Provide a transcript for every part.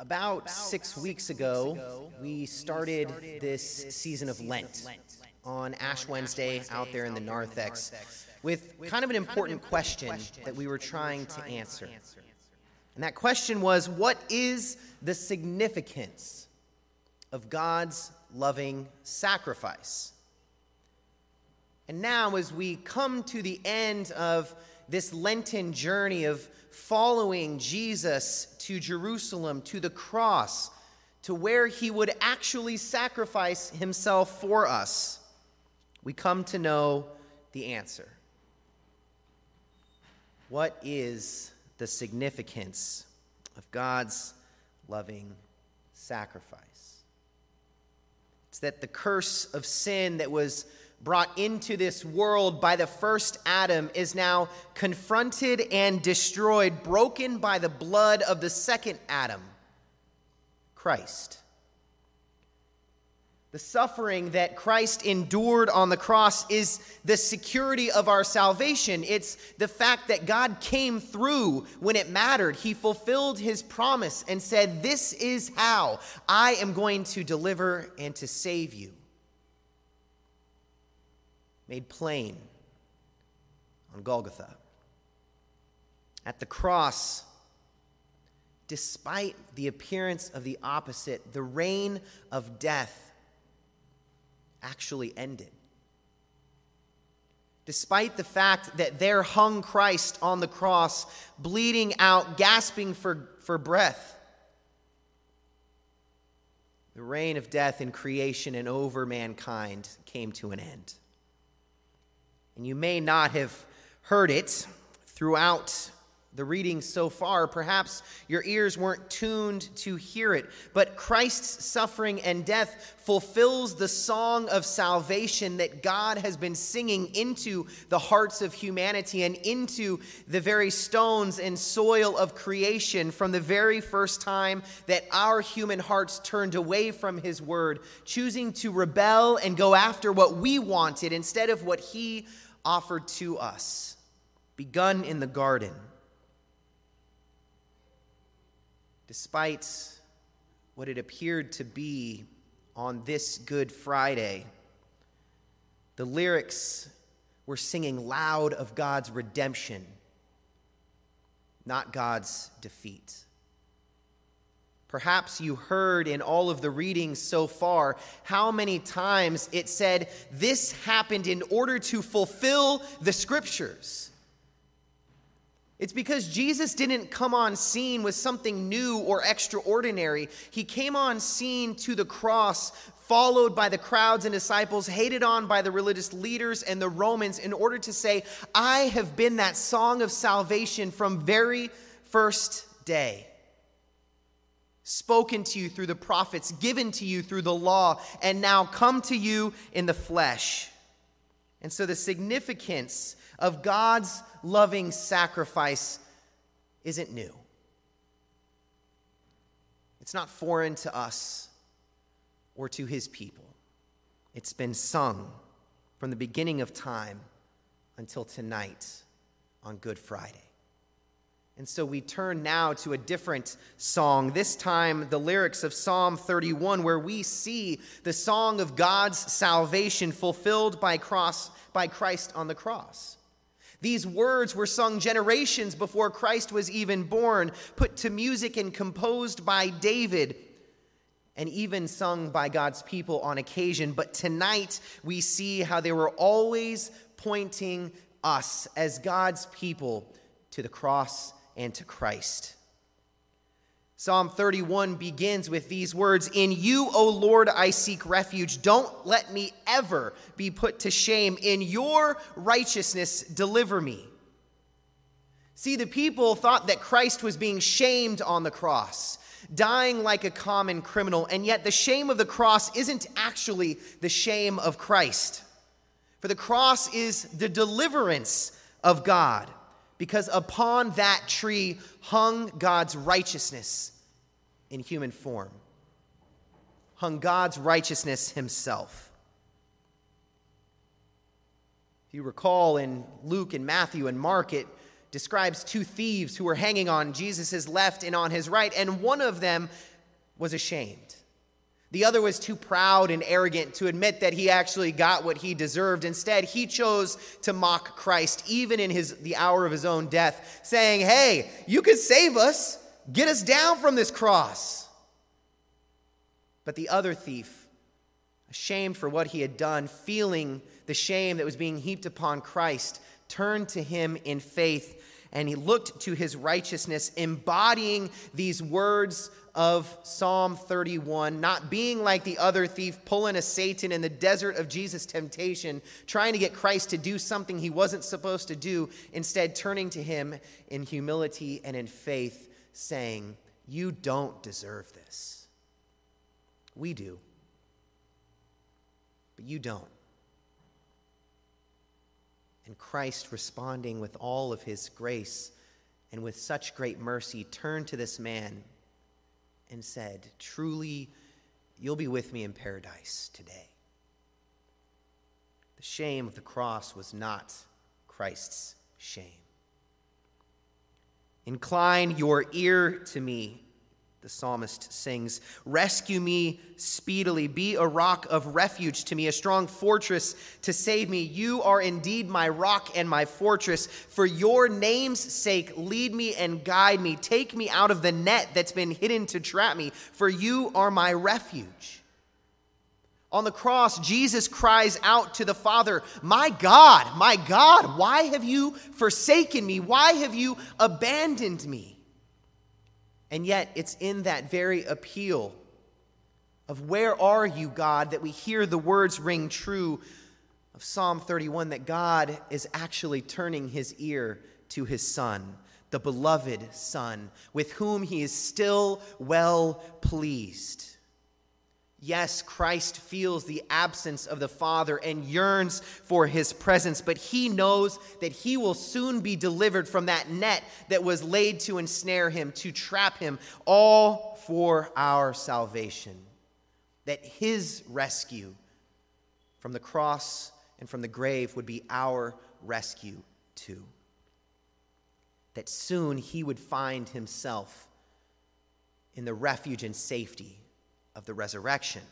About six weeks ago, we started this season of Lent on Ash Wednesday out there in the narthex with kind of an important question that we were trying to answer. And that question was what is the significance of God's loving sacrifice? And now, as we come to the end of this Lenten journey of following Jesus to Jerusalem, to the cross, to where he would actually sacrifice himself for us, we come to know the answer. What is the significance of God's loving sacrifice? It's that the curse of sin that was brought into this world by the first Adam is now confronted and destroyed, broken by the blood of the second Adam, Christ. The suffering that Christ endured on the cross is the security of our salvation. It's the fact that God came through when it mattered. He fulfilled his promise and said, This is how I am going to deliver and to save you made plain on Golgotha. At the cross, despite the appearance of the opposite, the reign of death actually ended. Despite the fact that there hung Christ on the cross, bleeding out, gasping for, for breath, the reign of death in creation and over mankind came to an end. And you may not have heard it throughout the reading so far. Perhaps your ears weren't tuned to hear it. But Christ's suffering and death fulfills the song of salvation that God has been singing into the hearts of humanity and into the very stones and soil of creation from the very first time that our human hearts turned away from His word, choosing to rebel and go after what we wanted instead of what He offered to us, begun in the garden. Despite what it appeared to be on this Good Friday, the lyrics were singing loud of God's redemption, not God's defeat. Perhaps you heard in all of the readings so far how many times it said this happened in order to fulfill the scriptures. It's because Jesus didn't come on scene with something new or extraordinary. He came on scene to the cross, followed by the crowds and disciples, hated on by the religious leaders and the Romans, in order to say, I have been that song of salvation from very first day spoken to you through the prophets, given to you through the law, and now come to you in the flesh. And so the significance of God's loving sacrifice isn't new. It's not foreign to us or to his people. It's been sung from the beginning of time until tonight on Good Friday. And so we turn now to a different song, this time the lyrics of Psalm 31, where we see the song of God's salvation fulfilled by, cross, by Christ on the cross. These words were sung generations before Christ was even born, put to music and composed by David, and even sung by God's people on occasion. But tonight we see how they were always pointing us as God's people to the cross and to Christ. Psalm 31 begins with these words In you, O Lord, I seek refuge. Don't let me ever be put to shame. In your righteousness, deliver me. See, the people thought that Christ was being shamed on the cross, dying like a common criminal, and yet the shame of the cross isn't actually the shame of Christ. For the cross is the deliverance of God because upon that tree hung God's righteousness in human form, hung God's righteousness himself. If you recall in Luke and Matthew and Mark, it describes two thieves who were hanging on Jesus' left and on his right, and one of them was ashamed. The other was too proud and arrogant to admit that he actually got what he deserved. Instead, he chose to mock Christ, even in his, the hour of his own death, saying, Hey, you could save us, get us down from this cross. But the other thief, ashamed for what he had done, feeling the shame that was being heaped upon Christ, turned to him in faith and he looked to his righteousness, embodying these words of Psalm 31, not being like the other thief pulling a Satan in the desert of Jesus' temptation, trying to get Christ to do something he wasn't supposed to do, instead, turning to him in humility and in faith, saying, You don't deserve this. We do, but you don't. And Christ, responding with all of his grace and with such great mercy, turned to this man and said, Truly, you'll be with me in paradise today. The shame of the cross was not Christ's shame. Incline your ear to me the psalmist sings, Rescue me speedily. Be a rock of refuge to me, a strong fortress to save me. You are indeed my rock and my fortress. For your name's sake, lead me and guide me. Take me out of the net that's been hidden to trap me, for you are my refuge. On the cross, Jesus cries out to the Father, My God, my God, why have you forsaken me? Why have you abandoned me? And yet, it's in that very appeal of where are you, God, that we hear the words ring true of Psalm 31 that God is actually turning his ear to his Son, the beloved Son, with whom he is still well pleased. Yes, Christ feels the absence of the Father and yearns for his presence, but he knows that he will soon be delivered from that net that was laid to ensnare him, to trap him, all for our salvation. That his rescue from the cross and from the grave would be our rescue too. That soon he would find himself in the refuge and safety of the resurrection.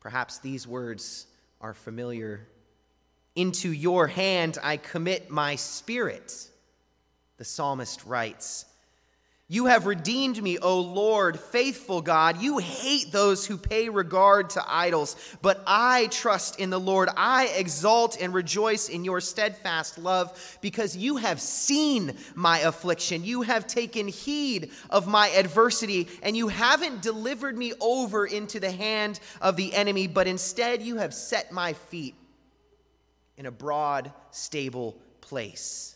Perhaps these words are familiar. Into your hand I commit my spirit, the psalmist writes. You have redeemed me, O Lord, faithful God. You hate those who pay regard to idols, but I trust in the Lord. I exult and rejoice in your steadfast love because you have seen my affliction. You have taken heed of my adversity, and you haven't delivered me over into the hand of the enemy, but instead you have set my feet in a broad, stable place.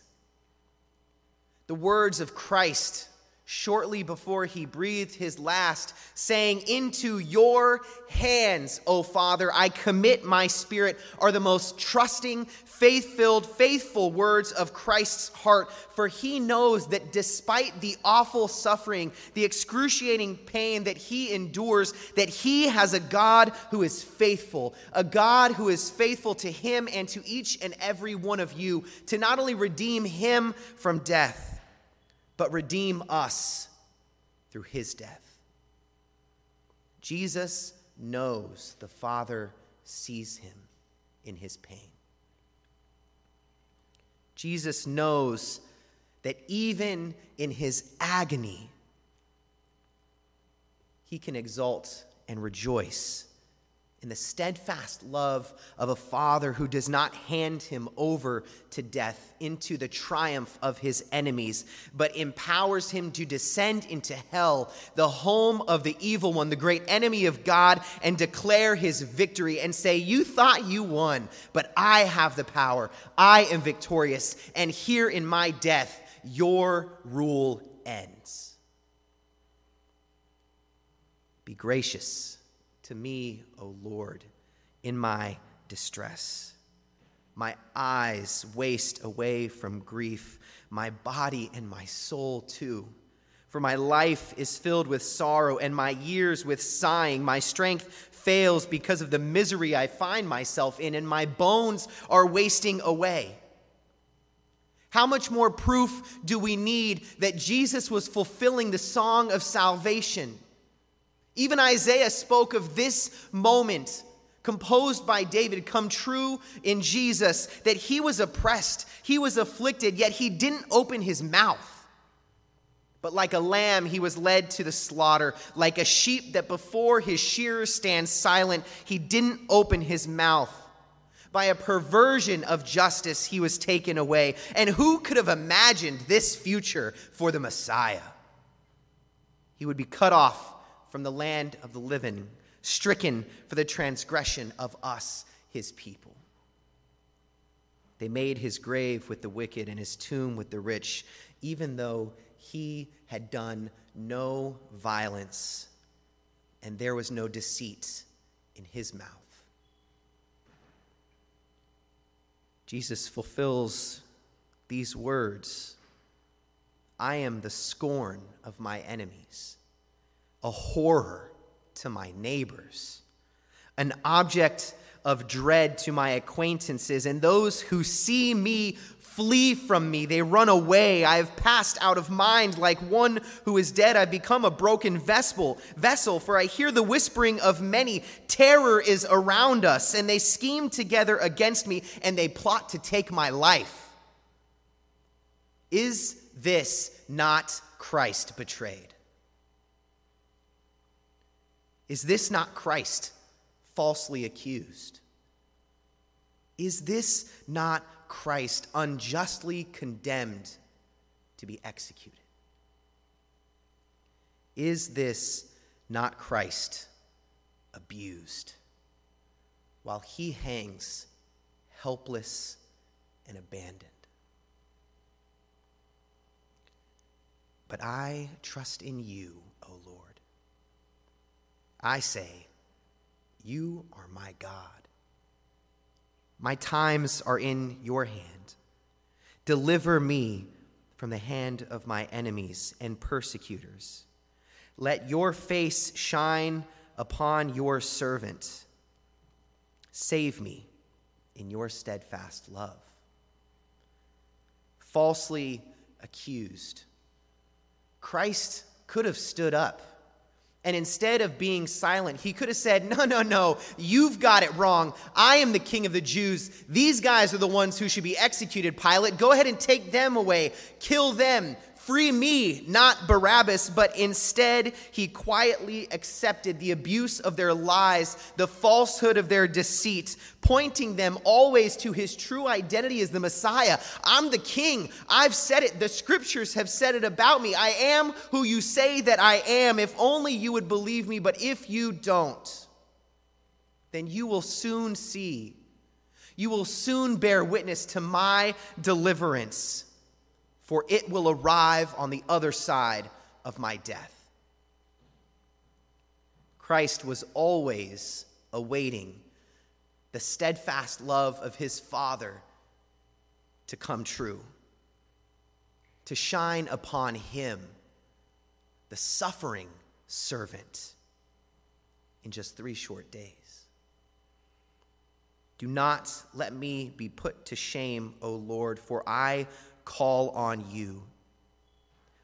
The words of Christ shortly before he breathed his last, saying, Into your hands, O Father, I commit my spirit, are the most trusting, faith filled, faithful words of Christ's heart. For he knows that despite the awful suffering, the excruciating pain that he endures, that he has a God who is faithful, a God who is faithful to him and to each and every one of you, to not only redeem him from death but redeem us through his death. Jesus knows the Father sees him in his pain. Jesus knows that even in his agony, he can exult and rejoice in the steadfast love of a father who does not hand him over to death into the triumph of his enemies, but empowers him to descend into hell, the home of the evil one, the great enemy of God, and declare his victory and say, You thought you won, but I have the power. I am victorious, and here in my death, your rule ends. Be gracious to me, O Lord, in my distress. My eyes waste away from grief, my body and my soul too. For my life is filled with sorrow, and my years with sighing. My strength fails because of the misery I find myself in, and my bones are wasting away. How much more proof do we need that Jesus was fulfilling the song of salvation? Even Isaiah spoke of this moment composed by David come true in Jesus that he was oppressed, he was afflicted, yet he didn't open his mouth. But like a lamb, he was led to the slaughter. Like a sheep that before his shearers stands silent, he didn't open his mouth. By a perversion of justice, he was taken away. And who could have imagined this future for the Messiah? He would be cut off from the land of the living, stricken for the transgression of us, his people. They made his grave with the wicked and his tomb with the rich, even though he had done no violence and there was no deceit in his mouth. Jesus fulfills these words I am the scorn of my enemies, a horror to my neighbors, an object of dread to my acquaintances, and those who see me flee from me. They run away. I have passed out of mind like one who is dead. I've become a broken vessel, vessel, for I hear the whispering of many. Terror is around us, and they scheme together against me, and they plot to take my life. Is this not Christ betrayed? Is this not Christ falsely accused? Is this not Christ unjustly condemned to be executed? Is this not Christ abused while he hangs helpless and abandoned? But I trust in you, O Lord. I say, You are my God. My times are in your hand. Deliver me from the hand of my enemies and persecutors. Let your face shine upon your servant. Save me in your steadfast love. Falsely accused, Christ could have stood up and instead of being silent, he could have said, No, no, no, you've got it wrong. I am the king of the Jews. These guys are the ones who should be executed, Pilate. Go ahead and take them away, kill them. Free me, not Barabbas, but instead he quietly accepted the abuse of their lies, the falsehood of their deceit, pointing them always to his true identity as the Messiah. I'm the king. I've said it. The scriptures have said it about me. I am who you say that I am. If only you would believe me, but if you don't, then you will soon see. You will soon bear witness to my deliverance for it will arrive on the other side of my death. Christ was always awaiting the steadfast love of his Father to come true, to shine upon him, the suffering servant, in just three short days. Do not let me be put to shame, O Lord, for I call on you.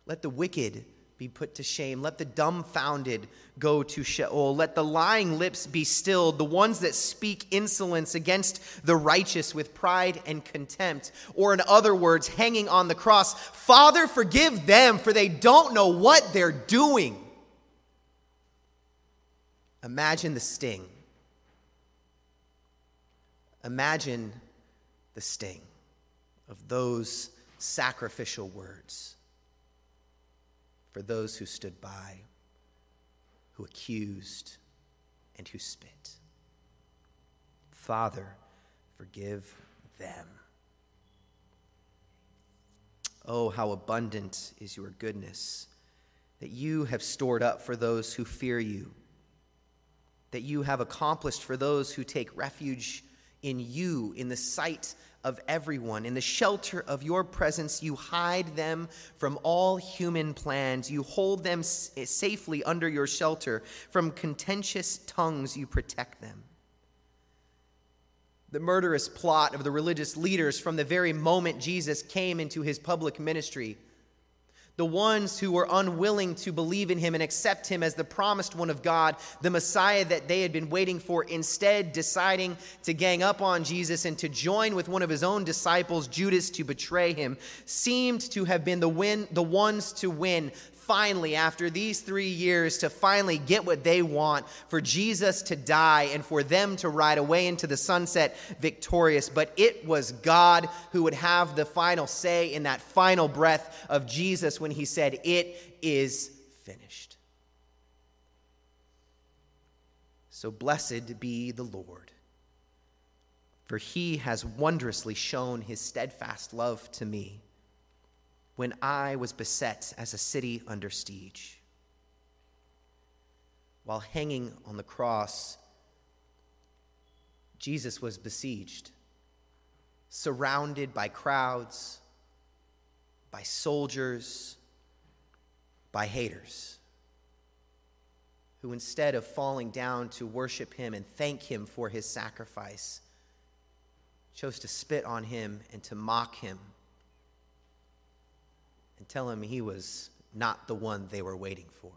Let the wicked be put to shame. Let the dumbfounded go to Sheol. Let the lying lips be stilled, the ones that speak insolence against the righteous with pride and contempt. Or, in other words, hanging on the cross, Father, forgive them, for they don't know what they're doing. Imagine the sting. Imagine the sting of those sacrificial words for those who stood by, who accused, and who spit. Father, forgive them. Oh, how abundant is your goodness that you have stored up for those who fear you, that you have accomplished for those who take refuge in you in the sight of everyone. In the shelter of your presence, you hide them from all human plans. You hold them eh, safely under your shelter. From contentious tongues, you protect them. the murderous plot of the religious leaders from the very moment Jesus came into his public ministry. The ones who were unwilling to believe in him and accept him as the promised one of God, the Messiah that they had been waiting for, instead deciding to gang up on Jesus and to join with one of his own disciples, Judas, to betray him, seemed to have been the, win, the ones to win finally, after these three years, to finally get what they want for Jesus to die and for them to ride away into the sunset victorious. But it was God who would have the final say in that final breath of Jesus when he said, It is finished. So blessed be the Lord, for he has wondrously shown his steadfast love to me when I was beset as a city under siege. While hanging on the cross, Jesus was besieged, surrounded by crowds, by soldiers, by haters, who instead of falling down to worship him and thank him for his sacrifice, chose to spit on him and to mock him and tell him he was not the one they were waiting for.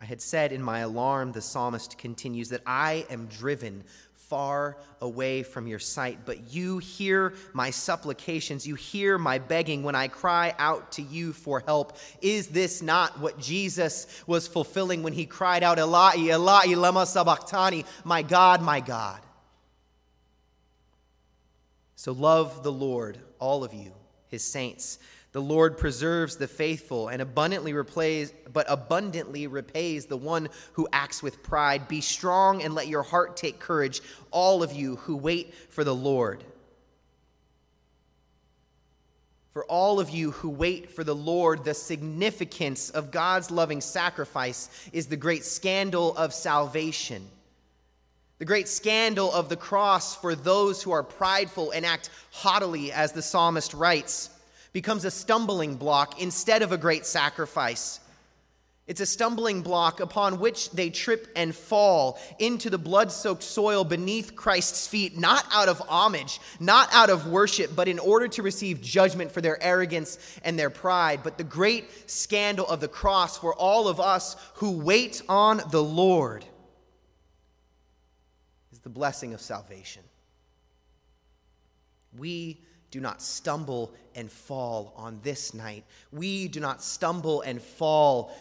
I had said in my alarm, the psalmist continues, that I am driven far away from your sight, but you hear my supplications. You hear my begging when I cry out to you for help. Is this not what Jesus was fulfilling when he cried out, Eloi, Eloi, lema sabachthani, my God, my God? So love the Lord, all of you, his saints. The Lord preserves the faithful and abundantly replays, but abundantly repays the one who acts with pride. Be strong and let your heart take courage, all of you who wait for the Lord. For all of you who wait for the Lord, the significance of God's loving sacrifice is the great scandal of salvation. The great scandal of the cross for those who are prideful and act haughtily, as the psalmist writes, becomes a stumbling block instead of a great sacrifice. It's a stumbling block upon which they trip and fall into the blood soaked soil beneath Christ's feet, not out of homage, not out of worship, but in order to receive judgment for their arrogance and their pride. But the great scandal of the cross for all of us who wait on the Lord the blessing of salvation. We do not stumble and fall on this night. We do not stumble and fall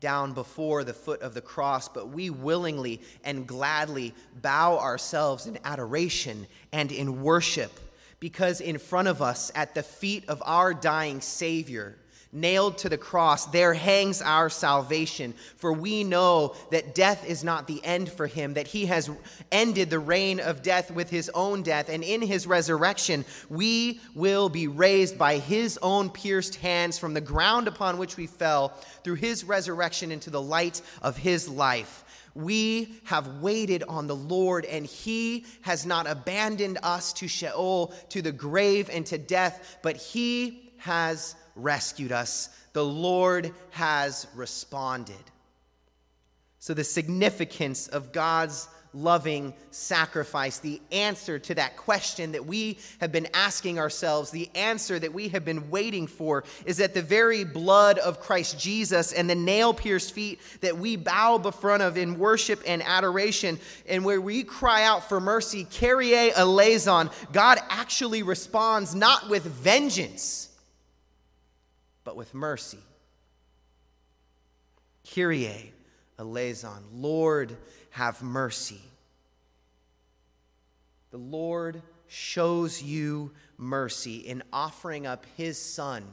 down before the foot of the cross, but we willingly and gladly bow ourselves in adoration and in worship because in front of us, at the feet of our dying Savior, nailed to the cross, there hangs our salvation. For we know that death is not the end for him, that he has ended the reign of death with his own death, and in his resurrection, we will be raised by his own pierced hands from the ground upon which we fell through his resurrection into the light of his life. We have waited on the Lord, and He has not abandoned us to Sheol, to the grave, and to death, but He has rescued us. The Lord has responded. So, the significance of God's loving sacrifice, the answer to that question that we have been asking ourselves, the answer that we have been waiting for, is that the very blood of Christ Jesus and the nail pierced feet that we bow before of in worship and adoration, and where we cry out for mercy, Kyrie eleison, God actually responds not with vengeance but with mercy. Kyrie eleison, Lord, have mercy. The Lord shows you mercy in offering up his Son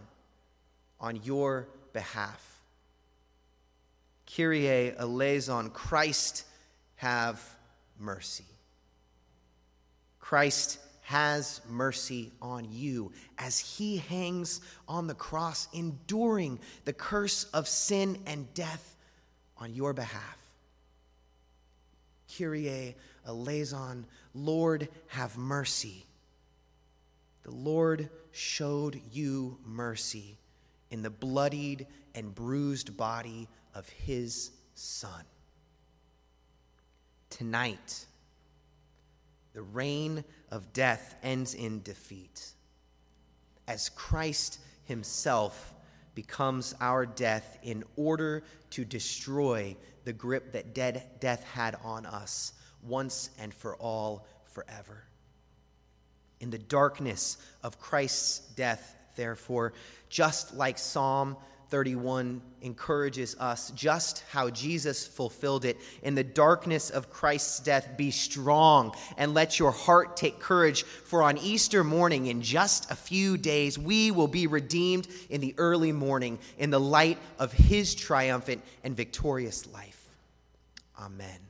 on your behalf. Kyrie eleison, Christ have mercy. Christ has mercy on you as he hangs on the cross, enduring the curse of sin and death on your behalf. Kyrie eleison, Lord, have mercy. The Lord showed you mercy in the bloodied and bruised body of his Son. tonight, the reign of death ends in defeat. As Christ himself becomes our death in order to destroy the grip that dead death had on us once and for all forever. In the darkness of Christ's death, therefore, just like Psalm 31 encourages us just how Jesus fulfilled it. In the darkness of Christ's death, be strong and let your heart take courage, for on Easter morning, in just a few days, we will be redeemed in the early morning in the light of his triumphant and victorious life. Amen.